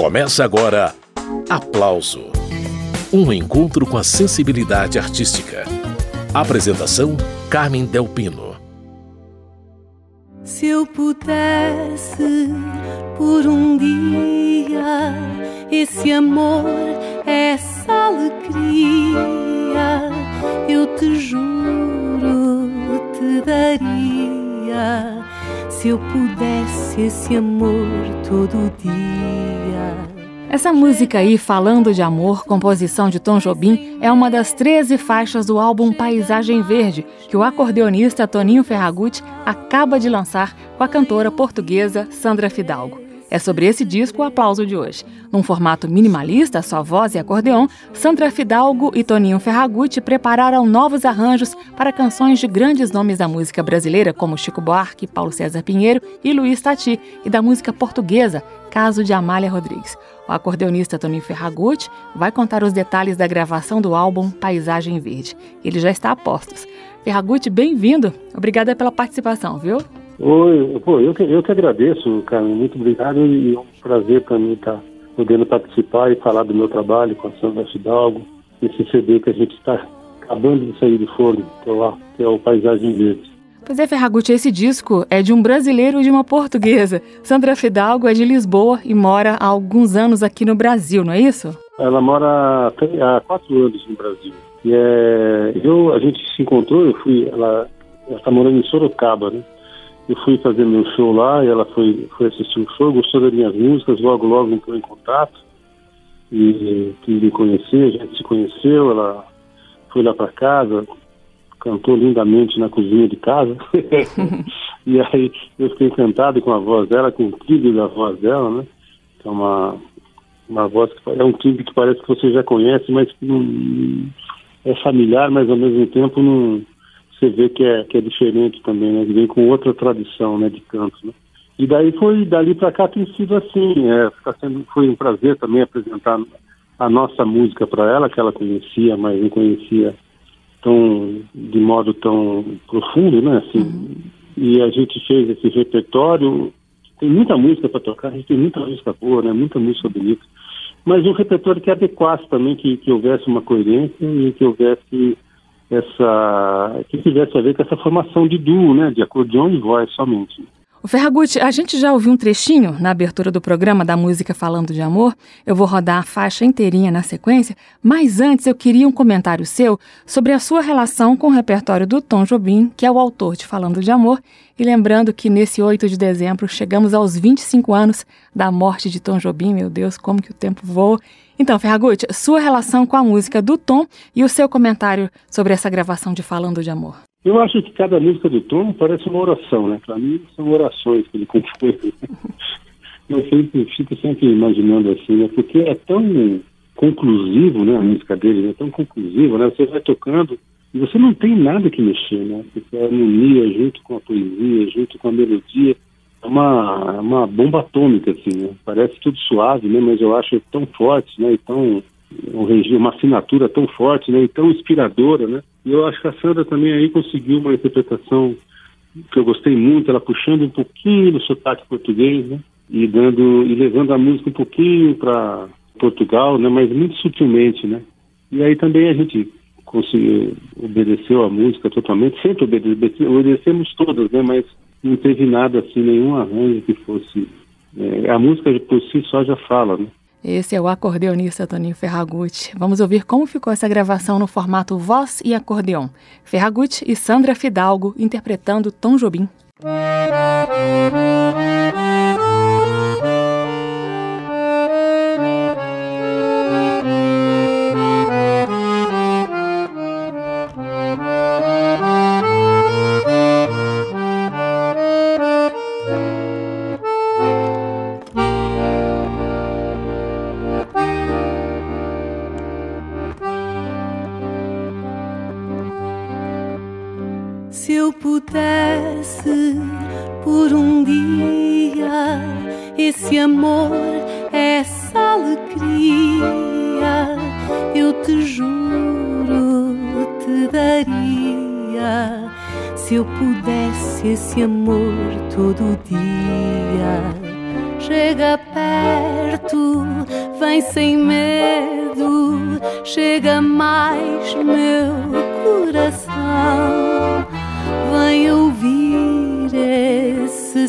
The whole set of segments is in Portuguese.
Começa agora Aplauso Um encontro com a sensibilidade artística. Apresentação: Carmen Delpino. Se eu pudesse por um dia esse amor, essa alegria, eu te juro, te daria se eu pudesse esse amor todo dia. Essa música aí, Falando de Amor, composição de Tom Jobim, é uma das 13 faixas do álbum Paisagem Verde, que o acordeonista Toninho Ferragutti acaba de lançar com a cantora portuguesa Sandra Fidalgo. É sobre esse disco o aplauso de hoje. Num formato minimalista, só voz e acordeon, Sandra Fidalgo e Toninho Ferragutti prepararam novos arranjos para canções de grandes nomes da música brasileira, como Chico Buarque, Paulo César Pinheiro e Luiz Tati, e da música portuguesa, caso de Amália Rodrigues. O acordeonista Toninho Ferragutti vai contar os detalhes da gravação do álbum Paisagem Verde. Ele já está a postos. Ferragutti, bem-vindo. Obrigada pela participação, viu? Oi, pô, eu que, eu que agradeço, Carmen, muito obrigado e é um prazer para mim estar tá podendo participar e falar do meu trabalho com a Sandra Fidalgo, esse CD que a gente está acabando de sair do forno, que é o, que é o Paisagem Verde. Pois é, Ferragutti, esse disco é de um brasileiro e de uma portuguesa. Sandra Fidalgo é de Lisboa e mora há alguns anos aqui no Brasil, não é isso? Ela mora há quatro anos no Brasil. E é, eu, a gente se encontrou, eu fui, ela está morando em Sorocaba, né? Eu fui fazer meu show lá e ela foi, foi assistir o show, gostou das minhas músicas, logo, logo entrou em contato e quis me conhecer, a gente se conheceu, ela foi lá para casa, cantou lindamente na cozinha de casa. e aí eu fiquei encantado com a voz dela, com o timbre da voz dela, né? É uma, uma voz que é um timbre que parece que você já conhece, mas que não, é familiar, mas ao mesmo tempo não você vê que é, que é diferente também, né? Que vem com outra tradição, né, de canto, né? E daí foi, dali para cá tem sido assim, é, tá sendo, foi um prazer também apresentar a nossa música para ela, que ela conhecia, mas não conhecia tão, de modo tão profundo, né, assim. Uhum. E a gente fez esse repertório, tem muita música para tocar, a gente tem muita música boa, né, muita música bonita, mas um repertório que adequasse também, que, que houvesse uma coerência e que houvesse essa que tivesse a ver com essa formação de duo, né, de acordeão e voz somente. O Ferragutti, a gente já ouviu um trechinho na abertura do programa da música Falando de Amor. Eu vou rodar a faixa inteirinha na sequência, mas antes eu queria um comentário seu sobre a sua relação com o repertório do Tom Jobim, que é o autor de Falando de Amor, e lembrando que nesse 8 de dezembro chegamos aos 25 anos da morte de Tom Jobim, meu Deus, como que o tempo voa. Então, Ferragutti, sua relação com a música do Tom e o seu comentário sobre essa gravação de Falando de Amor. Eu acho que cada música do Tom parece uma oração, né? Para mim, são orações que ele compôs. Eu sempre fico sempre imaginando assim, né? Porque é tão conclusivo, né? A música dele é tão conclusiva, né? Você vai tocando e você não tem nada que mexer, né? Porque a harmonia junto com a poesia, junto com a melodia, é uma, uma bomba atômica, assim, né? Parece tudo suave, né? Mas eu acho tão forte, né? E tão um regime, uma assinatura tão forte, né? E tão inspiradora, né? E eu acho que a Sandra também aí conseguiu uma interpretação que eu gostei muito, ela puxando um pouquinho do sotaque português, né? E dando e levando a música um pouquinho para Portugal, né? Mas muito sutilmente, né? E aí também a gente conseguiu obedeceu a música totalmente, sempre obedecemos, obedecemos todas, né? Mas não teve nada assim, nenhum arranjo que fosse. É, a música por si só já fala, né? Esse é o acordeonista Toninho Ferragutti. Vamos ouvir como ficou essa gravação no formato voz e acordeon. Ferragutti e Sandra Fidalgo interpretando Tom Jobim. Se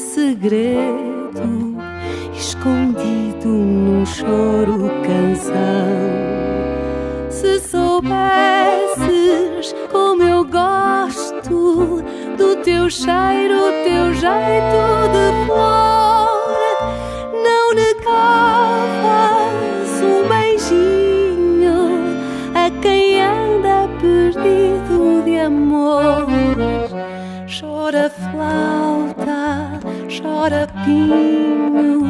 segredo escondido num choro canção. Se soubesses como eu gosto do teu cheiro, teu jeito de flor, chora pinho,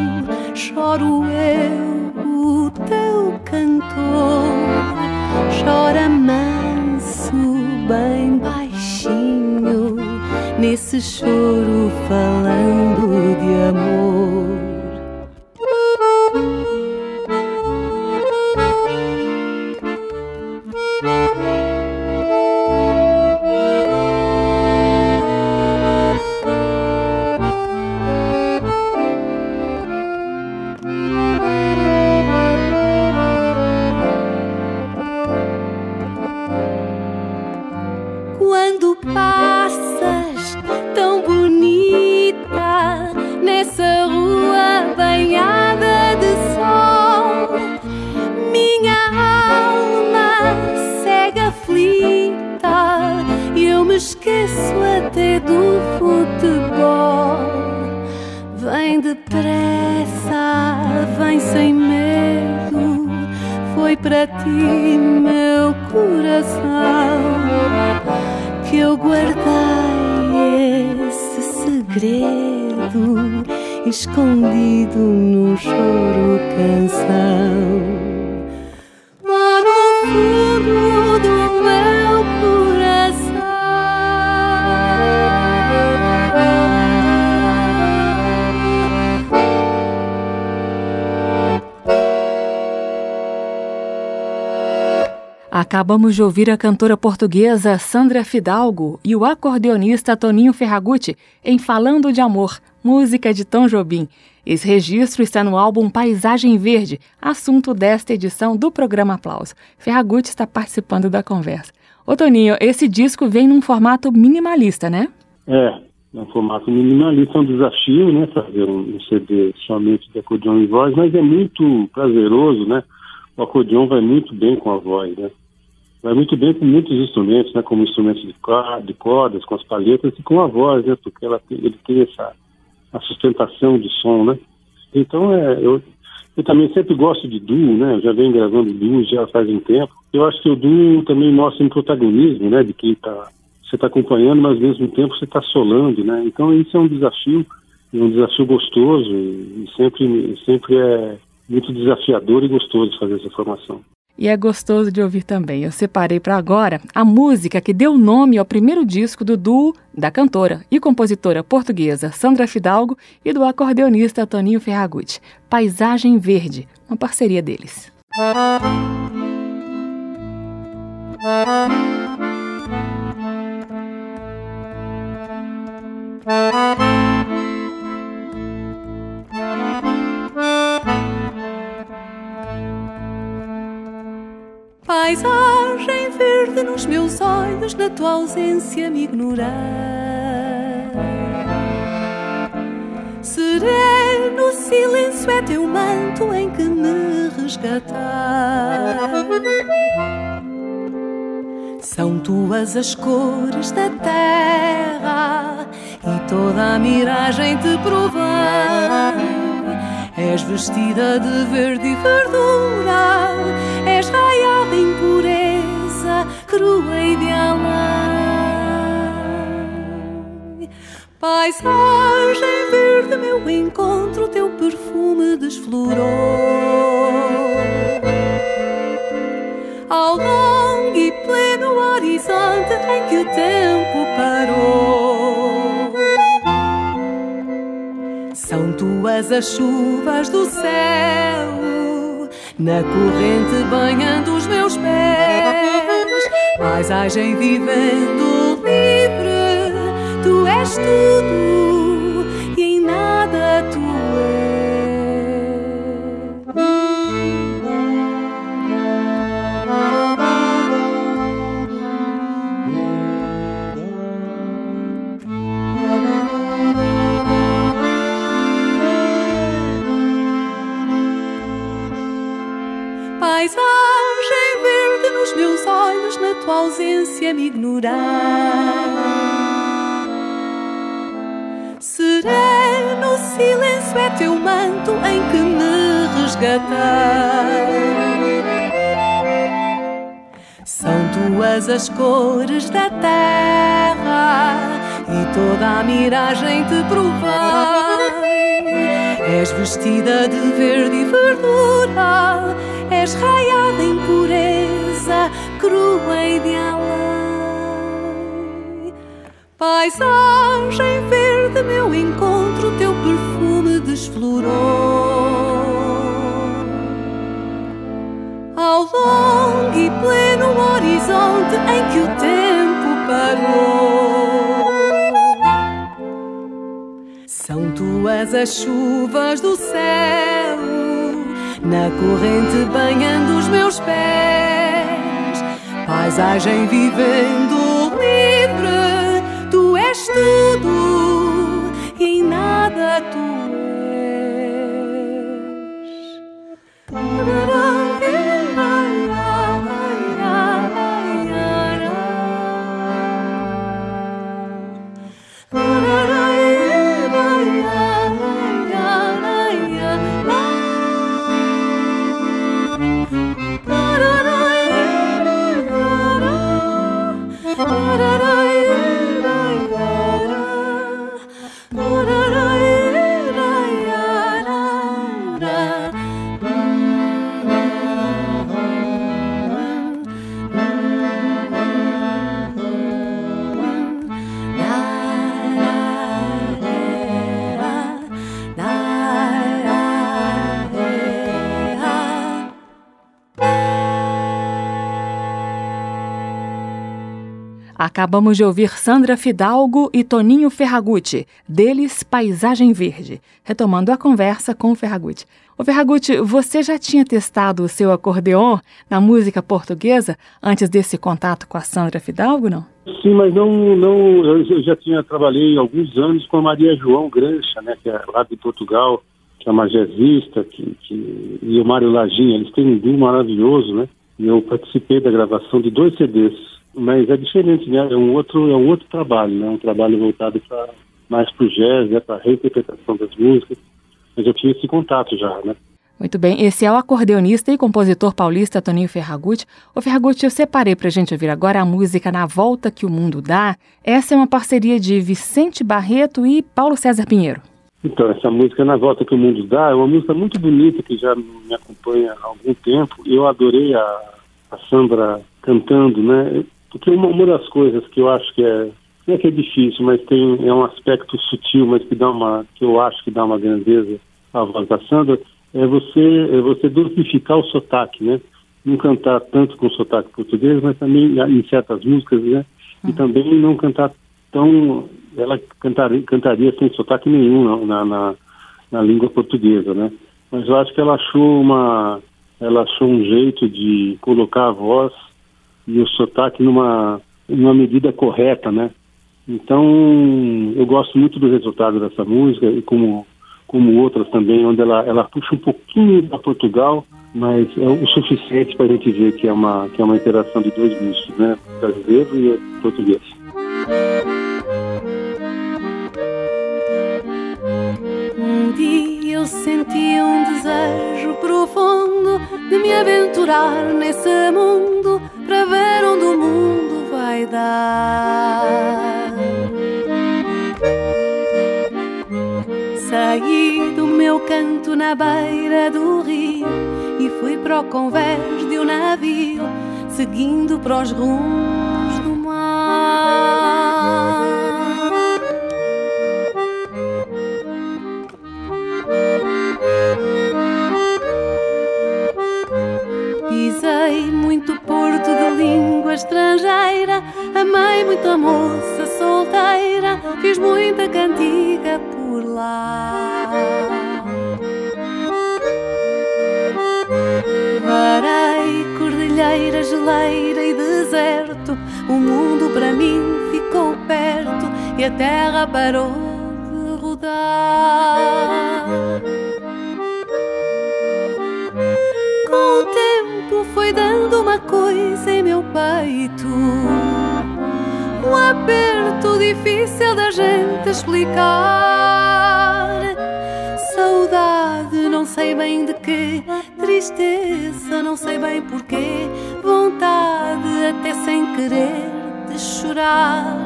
choro eu, o teu cantor, chora manso, bem baixinho, nesse choro falando de amor. Segredo escondido no choro canção. Acabamos de ouvir a cantora portuguesa Sandra Fidalgo e o acordeonista Toninho Ferragutti em Falando de Amor, música de Tom Jobim. Esse registro está no álbum Paisagem Verde, assunto desta edição do programa Aplauso. Ferragutti está participando da conversa. Ô Toninho, esse disco vem num formato minimalista, né? É, é um formato minimalista, é um desafio, né, fazer um CD somente de acordeão e voz, mas é muito prazeroso, né? O acordeão vai muito bem com a voz, né? Vai muito bem com muitos instrumentos, né? Como instrumentos de, de cordas, com as palhetas e com a voz, né? Porque ela tem, ele tem essa a sustentação de som, né? Então, é, eu, eu também sempre gosto de duo, né? Eu já venho gravando duo já faz um tempo. Eu acho que o duo também mostra um protagonismo, né? De quem tá, você está acompanhando, mas ao mesmo tempo você está solando, né? Então, isso é um desafio, um desafio gostoso e sempre, sempre é muito desafiador e gostoso fazer essa formação. E é gostoso de ouvir também. Eu separei para agora a música que deu nome ao primeiro disco do duo da cantora e compositora portuguesa Sandra Fidalgo e do acordeonista Toninho Ferragutti, Paisagem Verde, uma parceria deles. Paisagem nos meus olhos, na tua ausência me ignorar. Sereno silêncio é teu manto em que me resgatar. São tuas as cores da terra e toda a miragem te provém. És vestida de verde e verdura, Paisagem verde, meu encontro, teu perfume desflorou. Ao longo e pleno horizonte em que o tempo parou. São tuas as chuvas do céu, na corrente banhando os meus pés. Paisagem vivendo livre, tu és tudo ausência me ignorar. Sereno silêncio é teu manto em que me resgatei. São tuas as cores da terra e toda a miragem te provei. És vestida de verde e verdura, és raiada em pureza, crua e de além. Paisagem verde, meu encontro, teu perfume desflorou. Ao longo e pleno horizonte em que o tempo parou. São tuas as chuvas do céu, na corrente banhando os meus pés, paisagem vivendo livre, tu és tudo e em nada tu Acabamos de ouvir Sandra Fidalgo e Toninho Ferragutti, deles Paisagem Verde, retomando a conversa com o Ferragutti. O Ferragutti, você já tinha testado o seu acordeon na música portuguesa antes desse contato com a Sandra Fidalgo, não? Sim, mas não, não eu já tinha trabalhei alguns anos com a Maria João Grancha, né, que é lá de Portugal, que é uma jazzista, que, que, e o Mário Lajinha, eles têm um duo maravilhoso, né? E eu participei da gravação de dois CDs mas é diferente, né? É um outro, é um outro trabalho, né? Um trabalho voltado para mais para o jazz, né? para a reinterpretação das músicas. Mas eu tinha esse contato já, né? Muito bem, esse é o acordeonista e compositor paulista Toninho Ferragutti. O Ferragutti, eu separei para a gente ouvir agora a música Na Volta que o Mundo Dá. Essa é uma parceria de Vicente Barreto e Paulo César Pinheiro. Então, essa música Na Volta que o Mundo Dá é uma música muito bonita que já me acompanha há algum tempo. Eu adorei a, a Sandra cantando, né? Porque uma, uma das coisas que eu acho que é não é que é difícil, mas tem é um aspecto sutil, mas que dá uma que eu acho que dá uma grandeza à voz da Sandra, é você é você dosificar o sotaque, né? Não cantar tanto com sotaque português, mas também em certas músicas, né? E uhum. também não cantar tão ela cantaria, cantaria sem sotaque nenhum na, na, na língua portuguesa, né? Mas eu acho que ela achou uma ela achou um jeito de colocar a voz e o sotaque numa, numa medida correta, né? Então, eu gosto muito do resultado dessa música e como, como outras também, onde ela, ela puxa um pouquinho da Portugal, mas é o suficiente para a gente ver que é uma, que é uma interação de dois mistos, né? Brasileiro e português. Um dia eu senti um desejo profundo de me aventurar nesse mundo para ver onde o mundo vai dar. Saí do meu canto na beira do rio e fui para o convés de um navio, seguindo para os rumos do mar. Língua estrangeira, amei muita moça solteira, fiz muita cantiga por lá. Varei cordilheira, geleira e deserto, o mundo para mim ficou perto e a terra parou de rodar. Foi dando uma coisa em meu peito. Um aperto difícil da gente explicar. Saudade, não sei bem de quê. Tristeza, não sei bem porquê. Vontade, até sem querer, de chorar.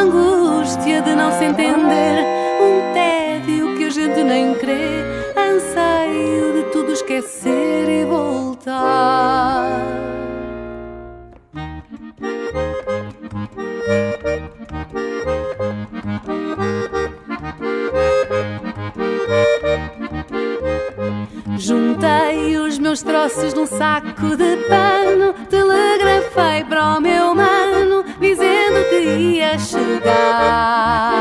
Angústia de não se entender. Um tédio que a gente nem crê. Anseio de tudo esquecer e voltar. Juntei os meus troços num saco de pano, telegrafei para o meu mano, dizendo que ia chegar.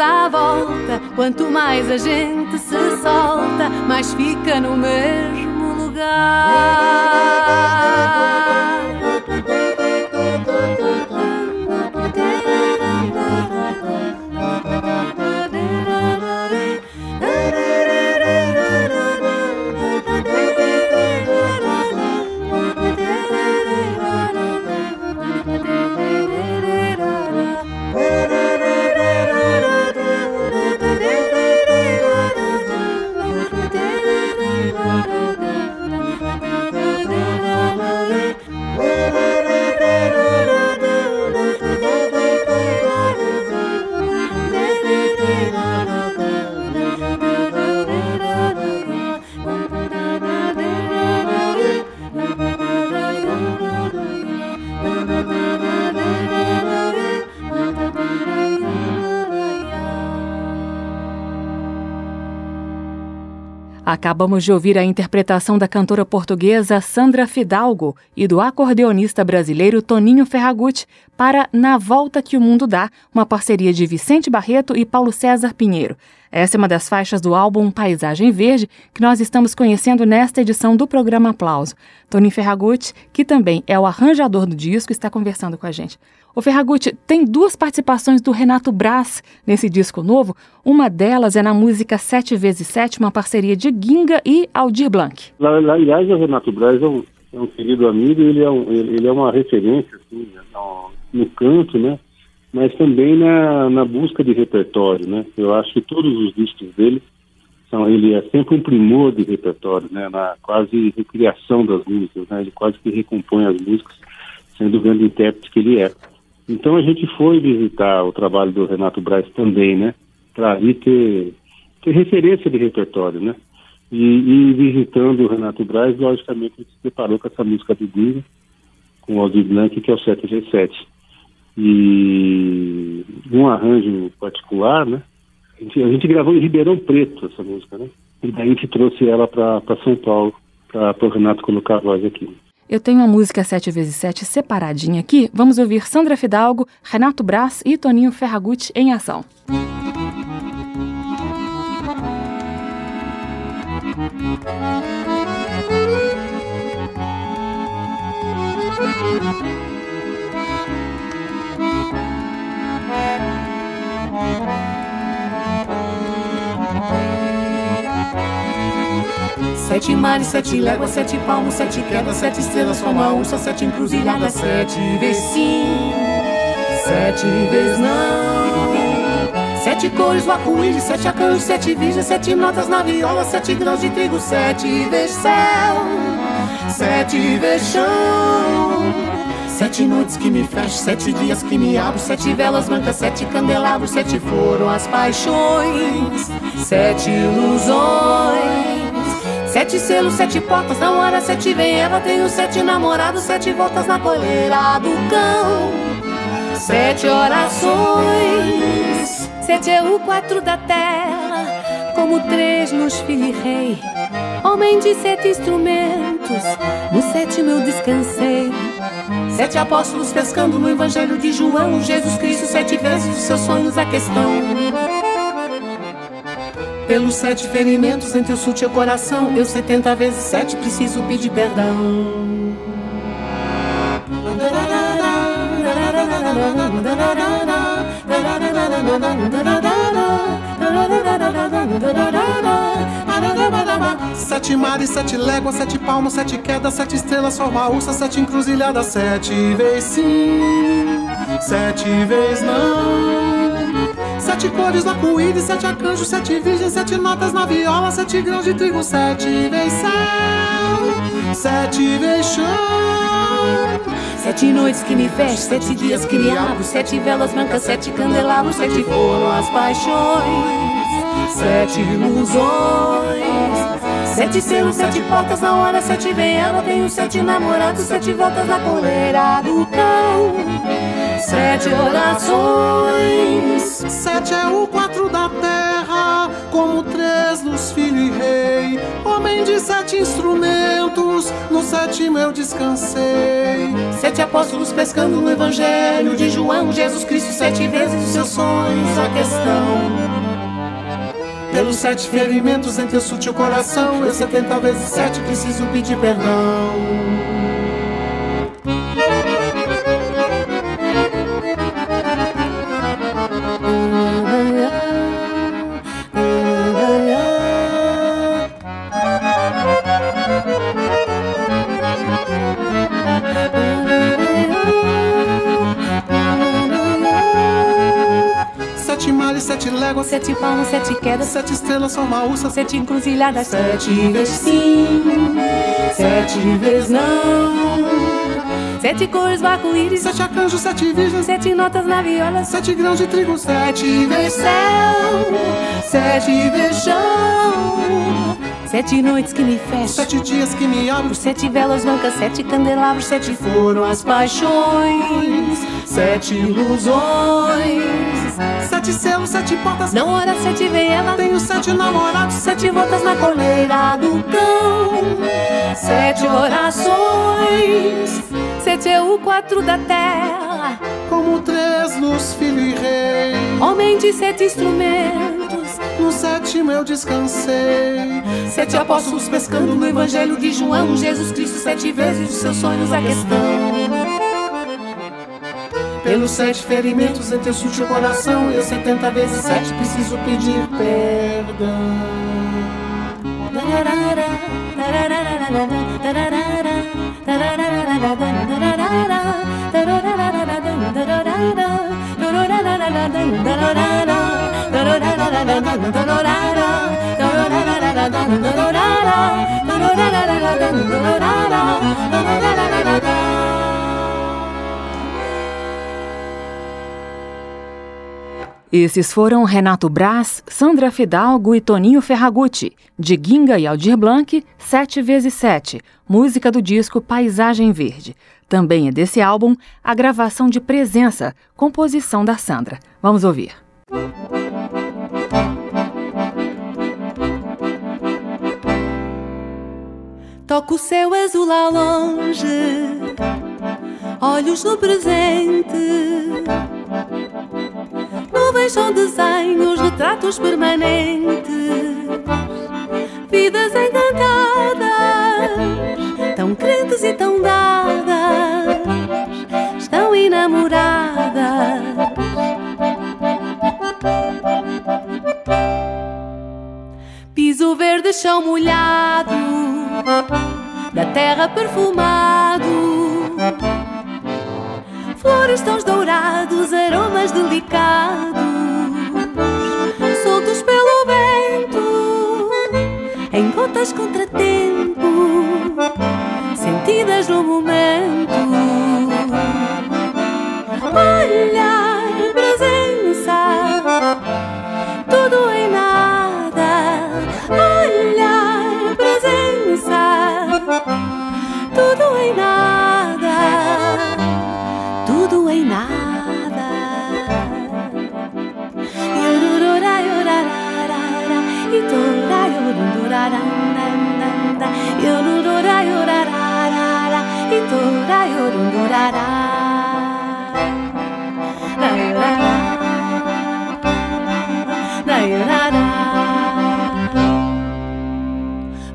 A volta. Quanto mais a gente se solta, mais fica no mesmo lugar. Acabamos de ouvir a interpretação da cantora portuguesa Sandra Fidalgo e do acordeonista brasileiro Toninho Ferragutti para Na Volta que o Mundo Dá, uma parceria de Vicente Barreto e Paulo César Pinheiro. Essa é uma das faixas do álbum Paisagem Verde que nós estamos conhecendo nesta edição do programa Aplauso. Toninho Ferragutti, que também é o arranjador do disco, está conversando com a gente. O Ferragutti tem duas participações do Renato Braz nesse disco novo. Uma delas é na música 7x7, uma parceria de Ginga e Aldir Blanc. Aliás, o Renato Braz é um, é um querido amigo, ele é, um, ele, é uma referência assim, no, no, canto, né? Mas também na, na busca de repertório, né? Eu acho que todos os discos dele são, ele é sempre um primor de repertório, né? Na quase recriação das músicas, né? Ele quase que recompõe as músicas, sendo o grande intérprete que ele é. Então a gente foi visitar o trabalho do Renato Braz também, né? Para ali ter, ter referência de repertório, né? E, e, visitando o Renato Braz, logicamente gente se deparou com essa música do Dinho, com o Aldir Blanc, que é o 7G7. E um arranjo particular, né? A gente, a gente, gravou em Ribeirão Preto essa música, né? E daí a gente trouxe ela para São Paulo, para o Renato colocar a voz aqui. Eu tenho a música 7x7 separadinha aqui. Vamos ouvir Sandra Fidalgo, Renato Braz e Toninho Ferragutti em ação. Sete mares, sete léguas, sete palmos, sete quedas, sete estrelas, como a ursa, sete encruzilhadas, sete vezes sim, sete vezes não. Sete cores, o arco-íris, sete arcanjos, sete virgens, sete notas na viola, sete grãos de trigo, sete vezes céu, sete vezes chão. Sete noites que me fecho, sete dias que me abro, sete velas brancas, sete candelabros, sete foram as paixões, sete ilusões. Sete selos, sete portas, na hora sete vem Eva Tenho sete namorados, sete voltas na coleira do cão. Sete orações Sete é o quatro da tela Como três nos filho rei. Homem de sete instrumentos No sétimo eu descansei. Sete apóstolos pescando no evangelho de João Jesus Cristo sete vezes os seus sonhos a questão pelos sete ferimentos entre o sul e o coração. Eu setenta vezes sete preciso pedir perdão. Sete mares, sete léguas, sete palmos, sete quedas, sete estrelas, forma ursa, sete encruzilhadas, sete vezes sim, sete vezes não. Sete cores do arco-íris, sete arcanjos, sete virgens, sete notas na viola, sete grãos de trigo, sete vezes céu, sete vezes chão. Sete noites que me fecho, sete dias que me abro, sete velas brancas, sete candelabros, sete foram as paixões, sete ilusões. Sete selos, sete portas na hora, sete vem ela, tenho sete namorados, sete voltas na coleira do cão. Sete orações. Sete é o quatro da terra, como três dos filho e rei. Homem de sete instrumentos, no sétimo eu descansei. Sete apóstolos pescando no evangelho de João, Jesus Cristo, sete vezes os seus sonhos, a questão. Pelos sete ferimentos entre o sutil coração, eu setenta vezes sete preciso pedir perdão. Sete léguas, Sete quedas, sete estrelas, forma ursa, sete encruzilhadas, sete vezes sim, sete vezes não. Sete cores do arco-íris, sete arcanjos, sete virgens, sete notas na viola, sete grãos de trigo, sete vezes céu, sete vezes chão. Sete noites que me fecham, Sete dias que me abro, sete velas brancas, sete candelabros, sete foram as paixões, sete ilusões. Sete selos, sete portas. Não hora sete vem ela, Tenho sete namorados, sete voltas na coleira do cão, sete orações, sete é o quatro da terra, como três luz, filho e rei. homem de sete instrumentos, No sétimo eu descansei. sete apóstolos pescando no evangelho de João, Jesus Cristo, sete vezes os seus sonhos a questão. Pelos sete ferimentos entre o sutil coração, eu setenta vezes sete preciso pedir perdão. Esses foram Renato Braz, Sandra Fidalgo e Toninho Ferragutti, de Ginga e Aldir Blanc, 7 vezes 7 música do disco Paisagem Verde. Também é desse álbum a gravação de Presença, composição da Sandra. Vamos ouvir. Toco o céu azul ao longe, olhos no presente. Nuvens são desenhos, retratos permanentes. Vidas encantadas, tão crentes e tão dadas, estão enamoradas. Piso verde, chão molhado, da terra perfumado. Flores tons dourados, aromas delicados, soltos pelo vento, em gotas contratempo, sentidas no momento. Olhar,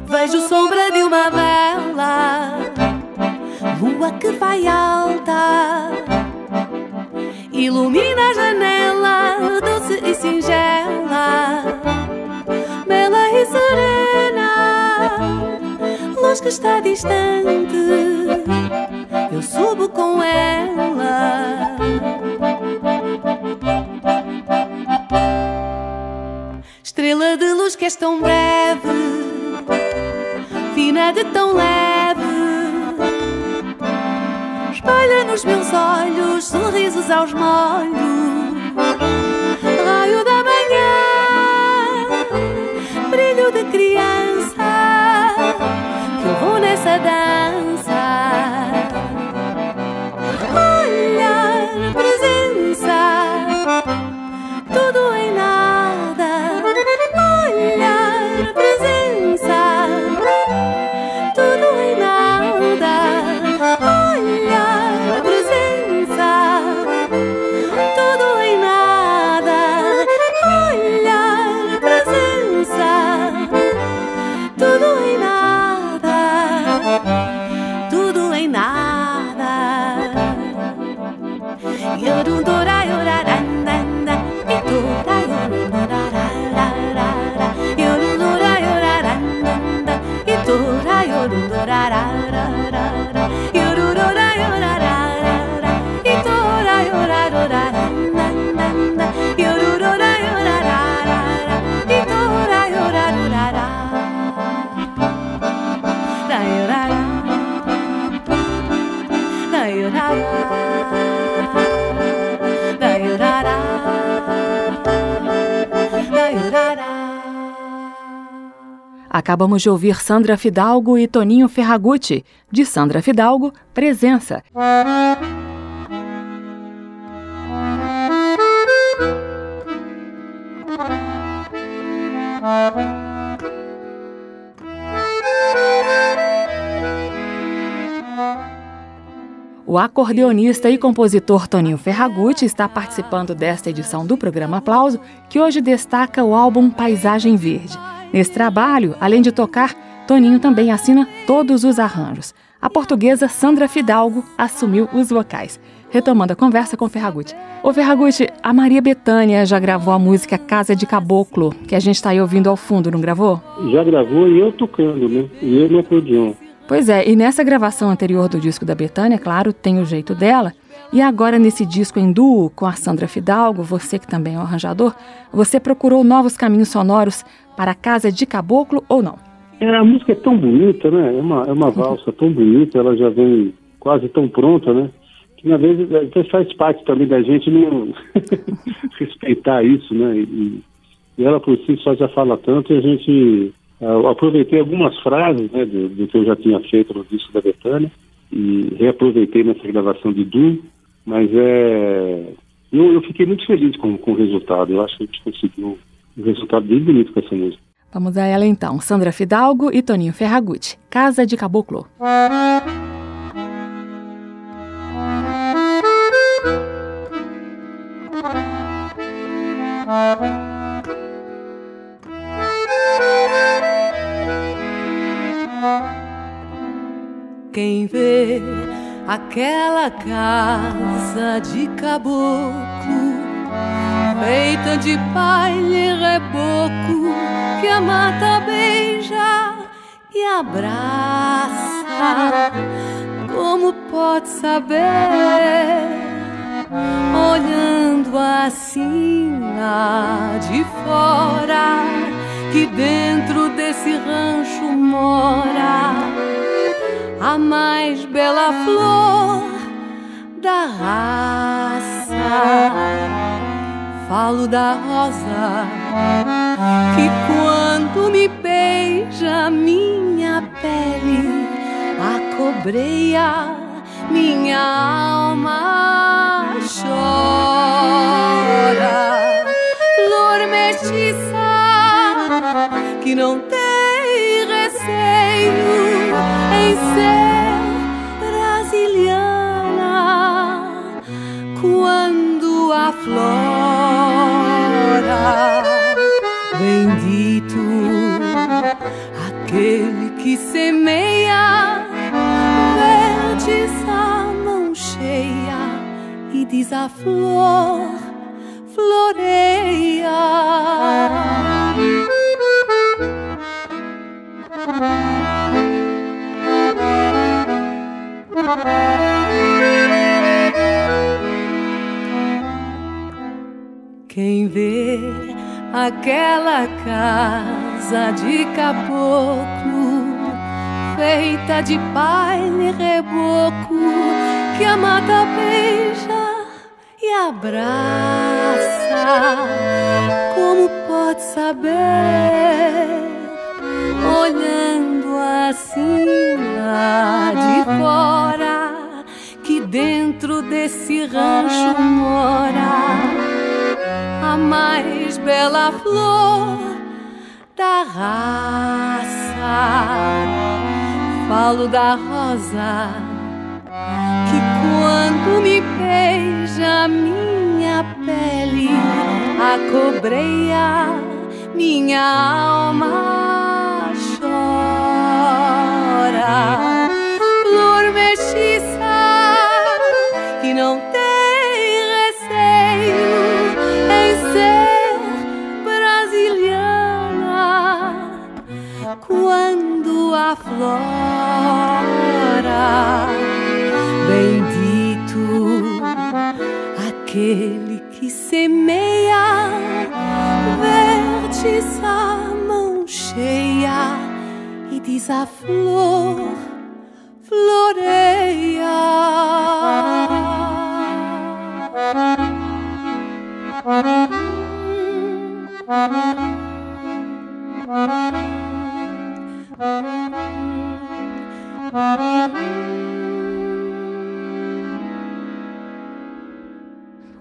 Vejo sombra de uma vela, lua que vai alta, ilumina a janela, doce e singela, bela e serena, que está distante, tão leve. Espalha nos meus olhos sorrisos aos molhos, Acabamos de ouvir Sandra Fidalgo e Toninho Ferragutti. De Sandra Fidalgo, Presença. O acordeonista e compositor Toninho Ferragutti está participando desta edição do programa Aplauso, que hoje destaca o álbum Paisagem Verde. Nesse trabalho, além de tocar, Toninho também assina todos os arranjos. A portuguesa Sandra Fidalgo assumiu os vocais. Retomando a conversa com Ferragutti. Ô Ferragutti, a Maria Bethânia já gravou a música Casa de Caboclo, que a gente está aí ouvindo ao fundo, não gravou? Já gravou e eu tocando, né? E eu no acordeon. Pois é, e nessa gravação anterior do disco da Betânia, claro, tem o jeito dela. E agora nesse disco em duo com a Sandra Fidalgo, você que também é um arranjador, você procurou novos caminhos sonoros para a Casa de Caboclo ou não? É, a música é tão bonita, né? É uma, é uma valsa tão bonita, ela já vem quase tão pronta, né? Que na vez até faz parte também da gente não respeitar isso, né? E, e ela por si só já fala tanto e a gente eu aproveitei algumas frases né, do, do, que eu já tinha feito no disco da Betânia e reaproveitei nessa gravação de Du, mas é eu, eu fiquei muito feliz com, com o resultado. Eu acho que a gente conseguiu um resultado bem bonito com essa música. Vamos a ela então. Sandra Fidalgo e Toninho Ferragutti. Casa de Caboclo. Quem vê aquela casa de caboclo feita de palha e reboco que a mata beija e abraça, como pode saber? Olhando assim lá de fora, que dentro desse rancho mora a mais bela flor da raça. Falo da rosa que quando me beija minha pele acobreia minha alma chora. Flor mestiça que não tem receio em ser brasiliana quando a flora Bendito aquele que semeia, verdes a mão cheia e diz a flor, floreia. Quem vê aquela casa de caboclo feita de baile reboco que a mata beija e abraça. Como pode saber, olhando assim lá de fora, que dentro desse rancho mora a mais bela flor da raça. Falo da rosa que quando me beija minha pele acobreia minha alma chora quando a flor Bendito aquele que semeia verdes a mão cheia e diz a flor floreia.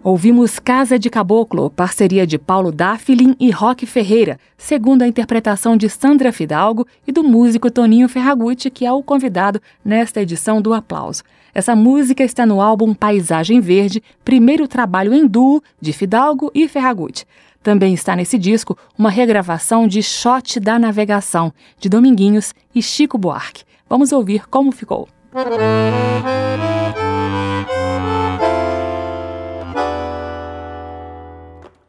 Ouvimos Casa de Caboclo, parceria de Paulo Dafflin e Roque Ferreira, segundo a interpretação de Sandra Fidalgo e do músico Toninho Ferragutti, que é o convidado nesta edição do Aplauso. Essa música está no álbum Paisagem Verde, primeiro trabalho em duo de Fidalgo e Ferragutti. Também está nesse disco uma regravação de Shot da Navegação, de Dominguinhos e Chico Buarque. Vamos ouvir como ficou.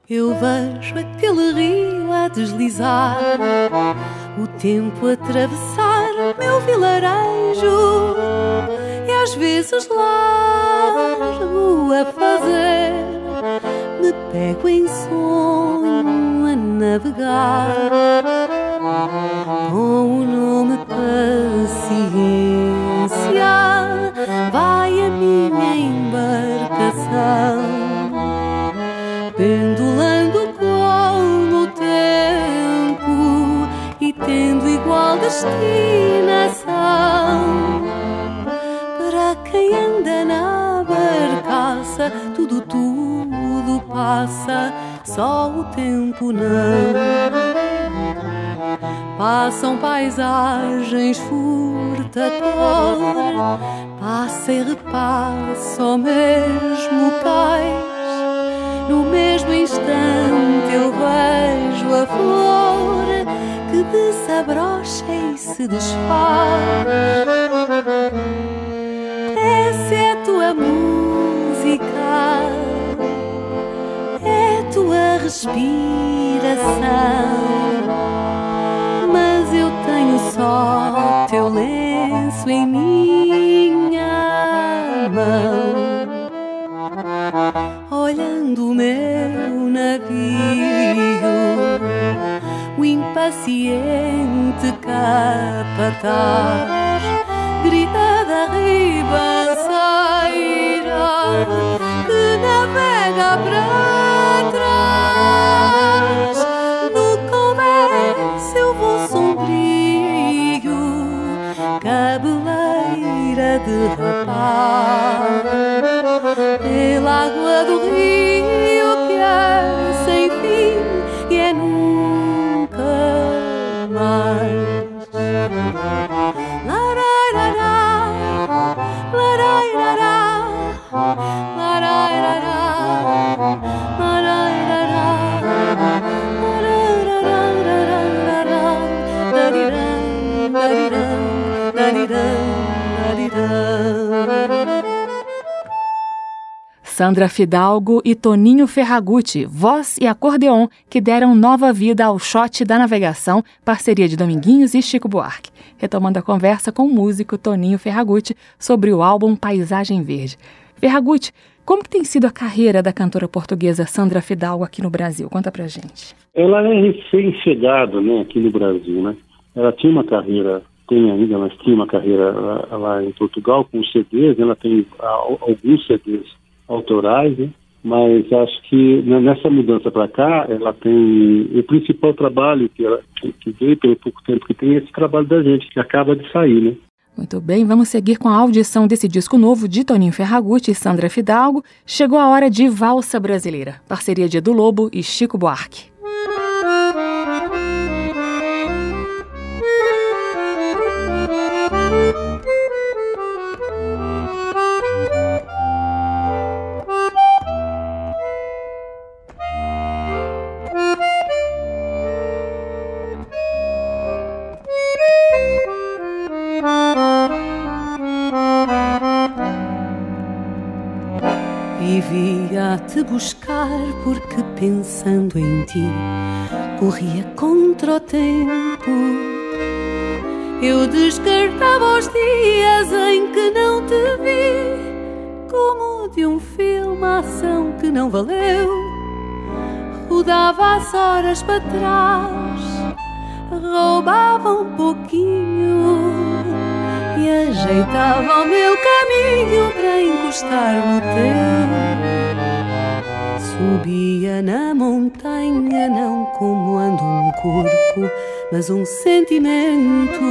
Eu vejo aquele rio a deslizar, o tempo atravessar meu vilarejo, e às vezes largo a fazer, me pego em sonho a navegar, com o nome paciência, vai a minha embarcação. Pendulando como o tempo e tendo igual destinação. Passa, só o tempo não. Passam paisagens furta cor, passa e repassa o mesmo cais no mesmo instante eu vejo a flor que desabrocha e se desfaz. Essa é tua música, respiração. Mas eu tenho só teu lenço em minha mão olhando o meu navio, o impaciente capataz grita da ribanceira que navega para Sandra Fidalgo e Toninho Ferragutti, voz e acordeon, que deram nova vida ao Shot da Navegação, parceria de Dominguinhos e Chico Buarque. Retomando a conversa com o músico Toninho Ferragutti sobre o álbum Paisagem Verde. Ferragutti, Como tem sido a carreira da cantora portuguesa Sandra Fidalgo aqui no Brasil? Conta pra gente. Ela é recém-chegada né, aqui no Brasil, né? Ela tinha uma carreira, tem ainda, mas tinha uma carreira lá, lá em Portugal com CDs, ela tem alguns CDs autorais, né? mas acho que nessa mudança para cá, ela tem o principal trabalho que ela que veio pelo pouco tempo que tem é esse trabalho da gente que acaba de sair, né? Muito bem, vamos seguir com a audição desse disco novo de Toninho Ferragutti e Sandra Fidalgo. Chegou a hora de Valsa Brasileira, parceria de Edu Lobo e Chico Buarque. Te buscar porque pensando em ti corria contra o tempo. Eu descartava os dias em que não te vi, como de um filme a ação que não valeu. Rodava as horas para trás, roubava um pouquinho e ajeitava o meu caminho para encostar no teu. Subia na montanha, não como anda um corpo, mas um sentimento.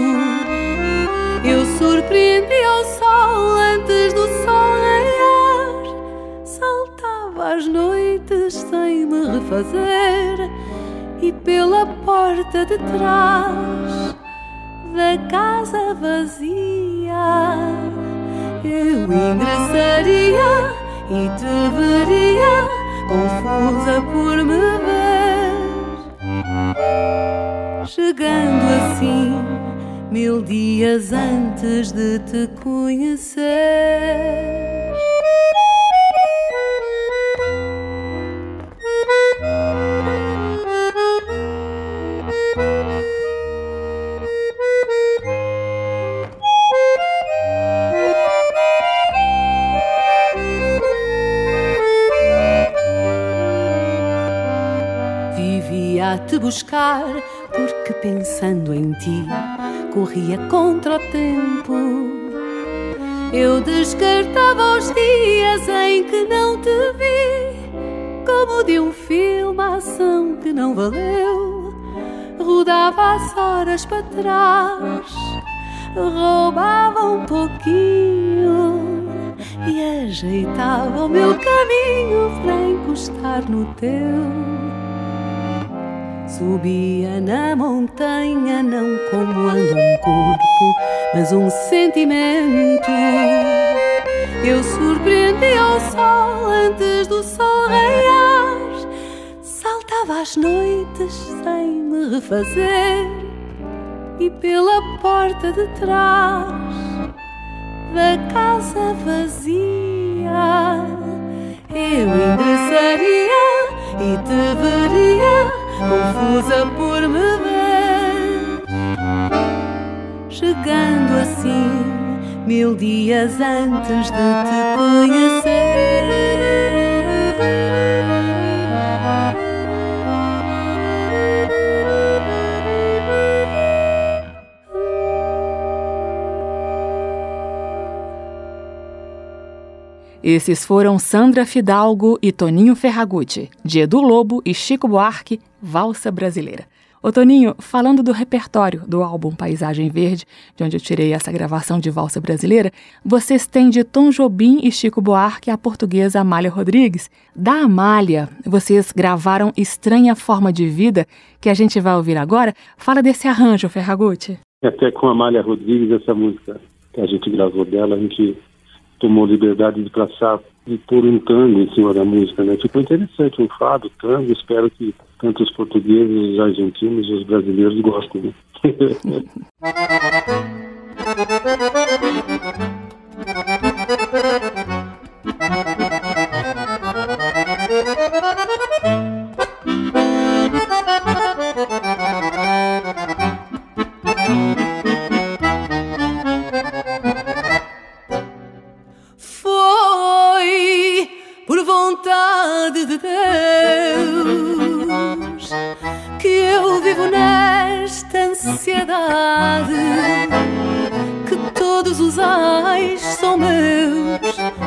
Eu surpreendi ao sol antes do sol raiar, saltava as noites sem me refazer, e pela porta de trás da casa vazia, eu ingressaria e te veria confusa por me ver, chegando assim mil dias antes de te conhecer. Te buscar, porque pensando em ti corria contra o tempo. Eu descartava os dias em que não te vi, como de um filme a ação que não valeu. Rodava as horas para trás, roubava um pouquinho e ajeitava o meu caminho para encostar no teu. Subia na montanha, não como anda um corpo, mas um sentimento. Eu surpreendi ao sol antes do sol raiar, saltava às noites sem me refazer, e pela porta de trás da casa vazia eu ingressaria e te veria confusa por me ver, chegando assim mil dias antes de te conhecer. Esses foram Sandra Fidalgo e Toninho Ferragutti, de Edu Lobo e Chico Buarque, Valsa Brasileira. Ô Toninho, falando do repertório do álbum Paisagem Verde, de onde eu tirei essa gravação de valsa brasileira, vocês têm de Tom Jobim e Chico Buarque a portuguesa Amália Rodrigues. Da Amália, vocês gravaram Estranha Forma de Vida, que a gente vai ouvir agora. Fala desse arranjo, Ferragutti. Até com a Amália Rodrigues, essa música que a gente gravou dela, a gente tomou liberdade de traçar e pôr um tango em cima da música, né? Ficou interessante, um fado, tango, espero que entre os portugueses, os argentinos e os brasileiros gostam. Né?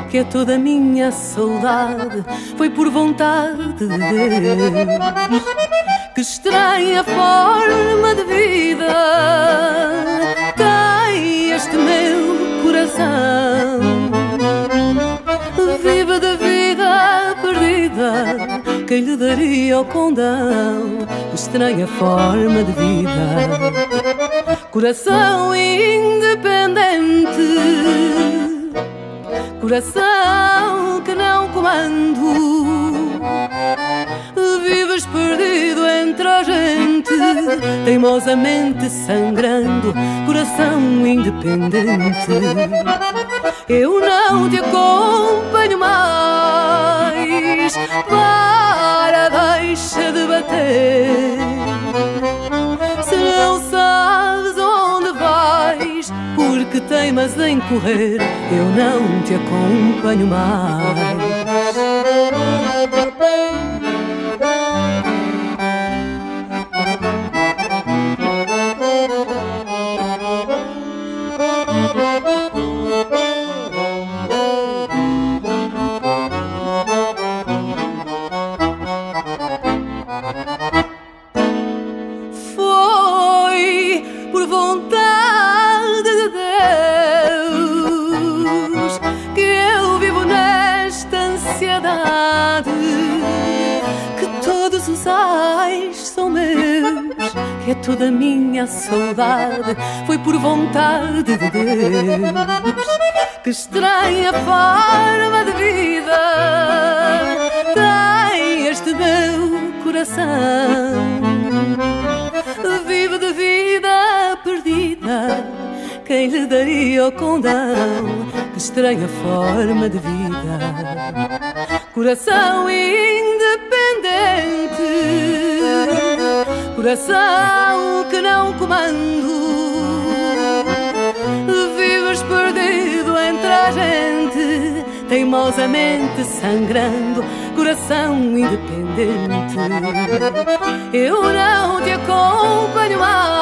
que é toda minha saudade, foi por vontade de Deus. Que estranha forma de vida tem este meu coração. Vive de vida perdida, quem lhe daria o condão? Estranha forma de vida, coração independente coração que não comando. Vives perdido entre a gente, teimosamente sangrando, coração independente. Eu não te acompanho mais, teimas em correr, eu não te acompanho mais. Que estranha forma de vida tem este meu coração. Vive de vida perdida, quem lhe daria o condão? Que estranha forma de vida, coração independente coração teimosamente sangrando, coração independente. Eu não te acompanho mais,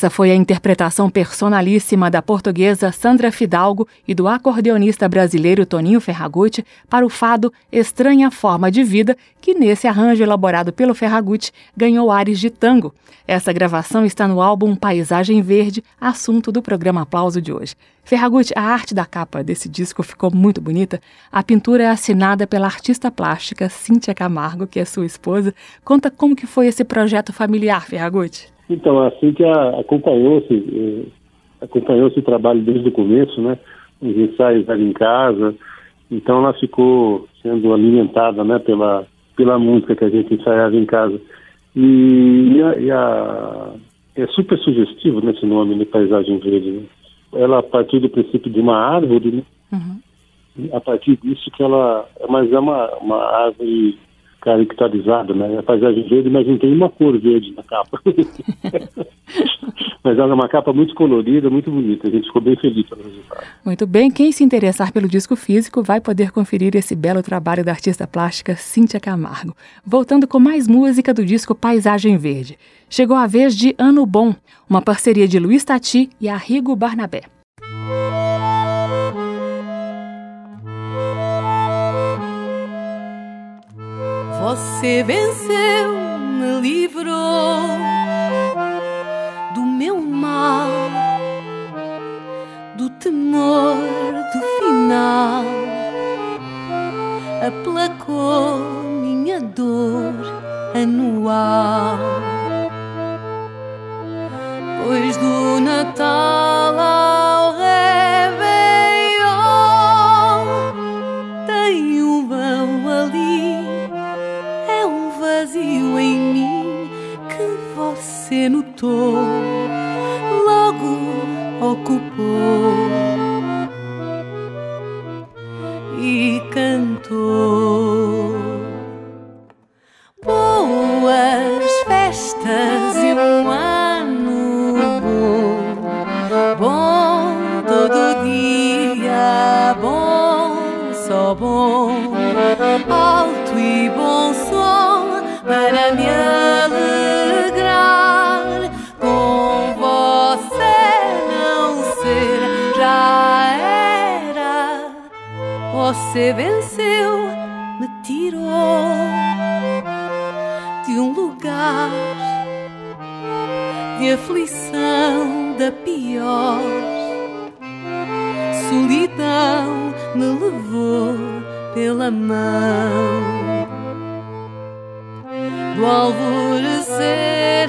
Essa foi a interpretação personalíssima da portuguesa Sandra Fidalgo e do acordeonista brasileiro Toninho Ferragutti para o fado Estranha Forma de Vida, que nesse arranjo elaborado pelo Ferragutti ganhou ares de tango. Essa gravação está no álbum Paisagem Verde, assunto do programa Aplauso de hoje. Ferragutti, a arte da capa desse disco ficou muito bonita. A pintura é assinada pela artista plástica Cíntia Camargo, que é sua esposa. Conta como que foi esse projeto familiar, Ferragutti. Então, assim que acompanhou-se eh, acompanhou esse trabalho desde o começo, né? Os ensaios ali em casa. Então ela ficou sendo alimentada, né, pela pela música que a gente ensaiava em casa. E, e, a, e a, é super sugestivo nesse nome, né, Paisagem Verde. Né? Ela partiu do princípio de uma árvore, né? Uhum. A partir disso que ela, mas é uma, uma árvore caracterizada, né? A paisagem verde, mas não tem uma cor verde na capa. mas ela é uma capa muito colorida, muito bonita. A gente ficou bem feliz pelo resultado. Muito bem. Quem se interessar pelo disco físico vai poder conferir esse belo trabalho da artista plástica Cíntia Camargo. Voltando com mais música do disco Paisagem Verde. Chegou a vez de Ano Bom, uma parceria de Luiz Tati e Arrigo Barnabé. Você venceu, me livrou do meu mal, do temor do final. Aplacou minha dor anual. Pois do Natal você notou logo ocupou e cantou. Você venceu me tirou de um lugar de aflição da pior. Solidão me levou pela mão do alvorecer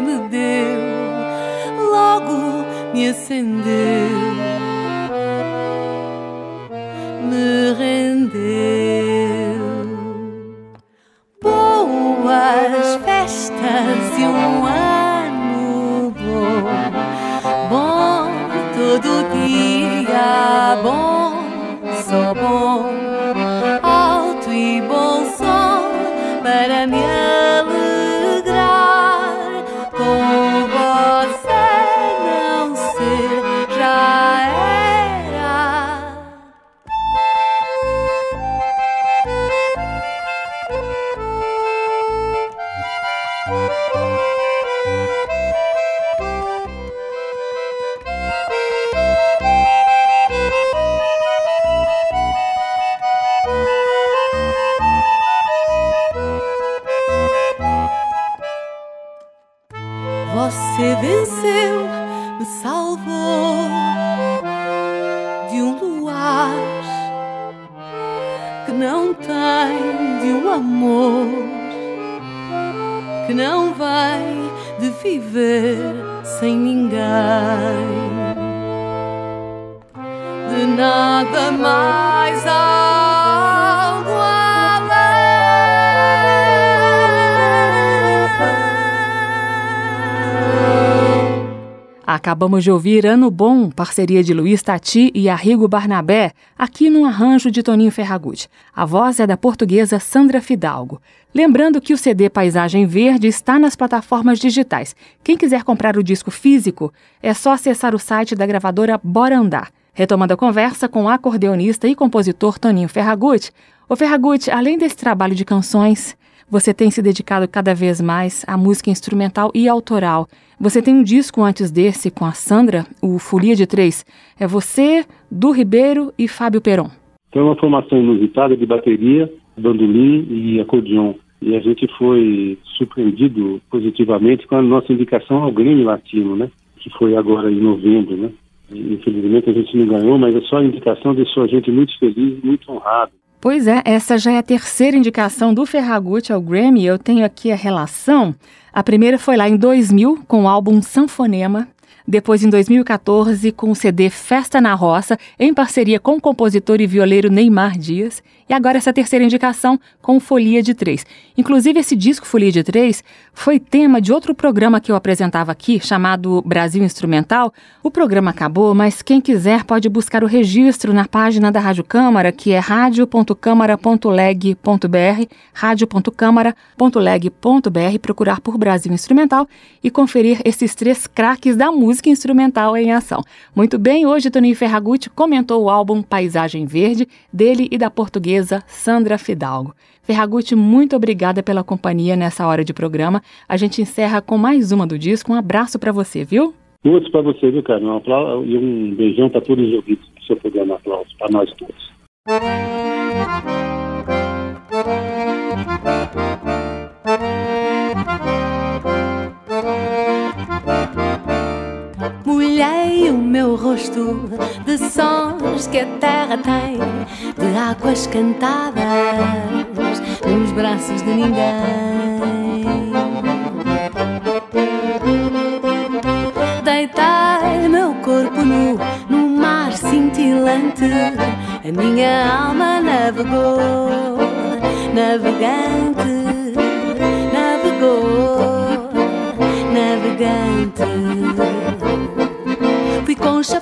me deu, logo me acendeu, me rendeu. Boas festas e um ano bom, bom todo dia, bom, Acabamos de ouvir Ano Bom, parceria de Luiz Tati e Arrigo Barnabé, aqui no arranjo de Toninho Ferragutti. A voz é da portuguesa Sandra Fidalgo. Lembrando que o CD Paisagem Verde está nas plataformas digitais. Quem quiser comprar o disco físico, é só acessar o site da gravadora Bora Andar. Retomando a conversa com o acordeonista e compositor Toninho Ferragutti. Ô Ferragutti, além desse trabalho de canções, você tem se dedicado cada vez mais à música instrumental e autoral. Você tem um disco antes desse com a Sandra, o Folia de Três. É você, Du Ribeiro e Fábio Peron. É uma formação inusitada de bateria, bandolim e acordeon. E a gente foi surpreendido positivamente com a nossa indicação ao Grêmio Latino, né? Que foi agora em novembro, né? Infelizmente a gente não ganhou, mas a só indicação deixou a gente muito feliz, muito honrado. Pois é, essa já é a terceira indicação do Ferragutti ao Grammy. Eu tenho aqui a relação. A primeira foi lá em 2000 com o álbum Sanfonema. Depois, em 2014, com o CD Festa na Roça, em parceria com o compositor e violeiro Neymar Dias. E agora essa terceira indicação com Folia de Três. Inclusive, esse disco Folia de Três foi tema de outro programa que eu apresentava aqui, chamado Brasil Instrumental. O programa acabou, mas quem quiser pode buscar o registro na página da Rádio Câmara, que é radio.câmara.leg.br, radio.câmara.leg.br, procurar por Brasil Instrumental e conferir esses três craques da música instrumental em ação. Muito bem, hoje Toninho Ferragutti comentou o álbum Paisagem Verde, dele e da portuguesa Sandra Fidalgo. Ferragutti, muito obrigada pela companhia nessa hora de programa. A gente encerra com mais uma do disco. Um abraço para você, viu? Outros para você, viu, cara? Um e um beijão para todos os ouvintes do seu programa Aplausos, para nós todos. Meu rosto de sons que a terra tem, de águas cantadas nos braços de ninguém. Deitei meu corpo nu no mar cintilante, a minha alma navegou, navegante, navegou, navegante.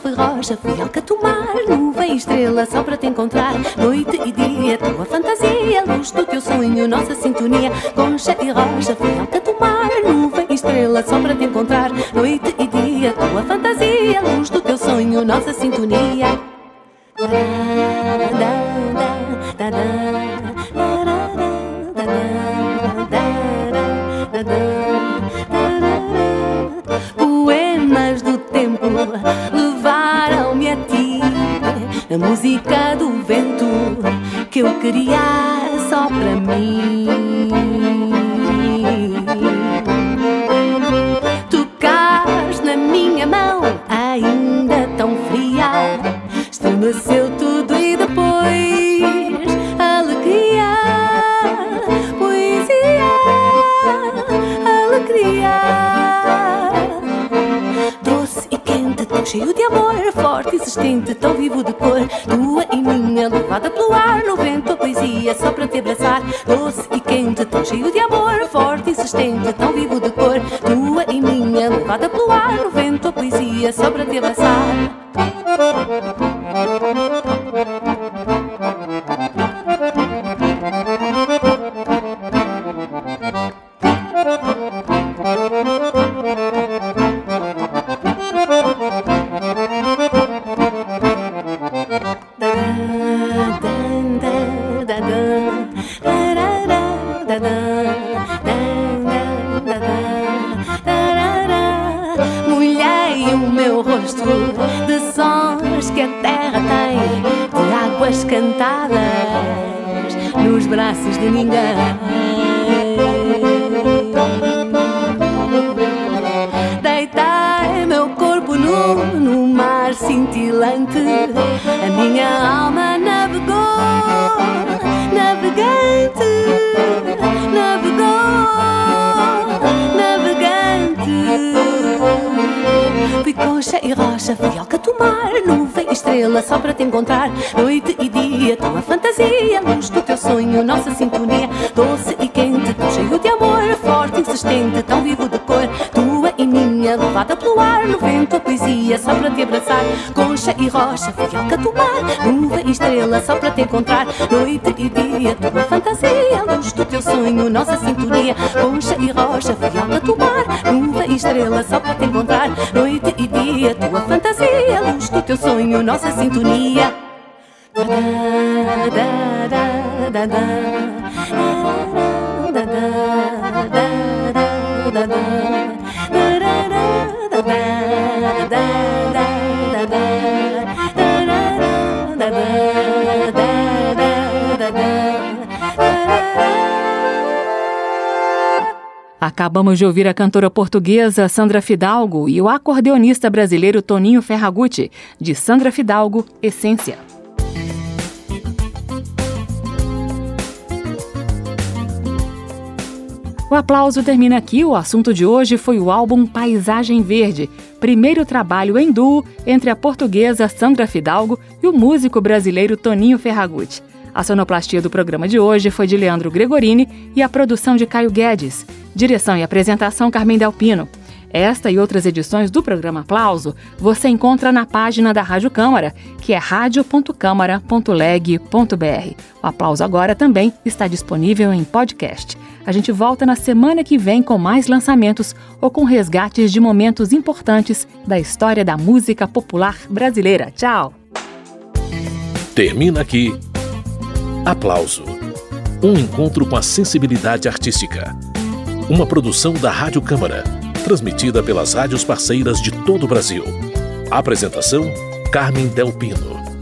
Fui rocha, fui alcatumar, nuvem, estrela, só para te encontrar. Noite e dia, tua fantasia, luz do teu sonho, nossa sintonia. Concha e rocha, fui alcatumar, nuvem, estrela, só para te encontrar. Noite e dia, tua fantasia, luz do teu sonho, nossa sintonia. Poemas do tempo levaram-me a ti, na música do vento que eu queria só para mim. Tocaste na minha mão, ainda tão fria, estremeceu tudo e depois alegria, poesia, alegria. Doce e quente, cheio de amor, forte, insistente, tão vivo de cor. Tua e minha, levada pelo ar, no vento, a poesia, só para te abraçar. Doce e quente, tão cheio de amor, forte, insistente, tão vivo de cor. Tua e minha, levada pelo ar, no vento, a poesia, só para te abraçar. E rocha, fui alcatumar, nuvem e estrela só para te encontrar. Noite e dia, tua fantasia, luz do teu sonho, nossa sintonia. Concha e rocha, fui alcatumar, nuvem e estrela só para te encontrar. Noite e dia, tua fantasia, luz do teu sonho, nossa sintonia. Da, da, da, da. Da, da, Acabamos de ouvir a cantora portuguesa Sandra Fidalgo e o acordeonista brasileiro Toninho Ferragutti, de Sandra Fidalgo, Essência. O aplauso termina aqui. O assunto de hoje foi o álbum Paisagem Verde, primeiro trabalho em duo entre a portuguesa Sandra Fidalgo e o músico brasileiro Toninho Ferragutti. A sonoplastia do programa de hoje foi de Leandro Gregorini e a produção de Caio Guedes. Direção e apresentação Carmen Delpino. Esta e outras edições do programa Aplauso você encontra na página da Rádio Câmara, que é radio.câmara.leg.br. O Aplauso agora também está disponível em podcast. A gente volta na semana que vem com mais lançamentos ou com resgates de momentos importantes da história da música popular brasileira. Tchau! Termina aqui. Aplauso. Um encontro com a sensibilidade artística. Uma produção da Rádio Câmara, transmitida pelas rádios parceiras de todo o Brasil. Apresentação: Carmen Del Pino.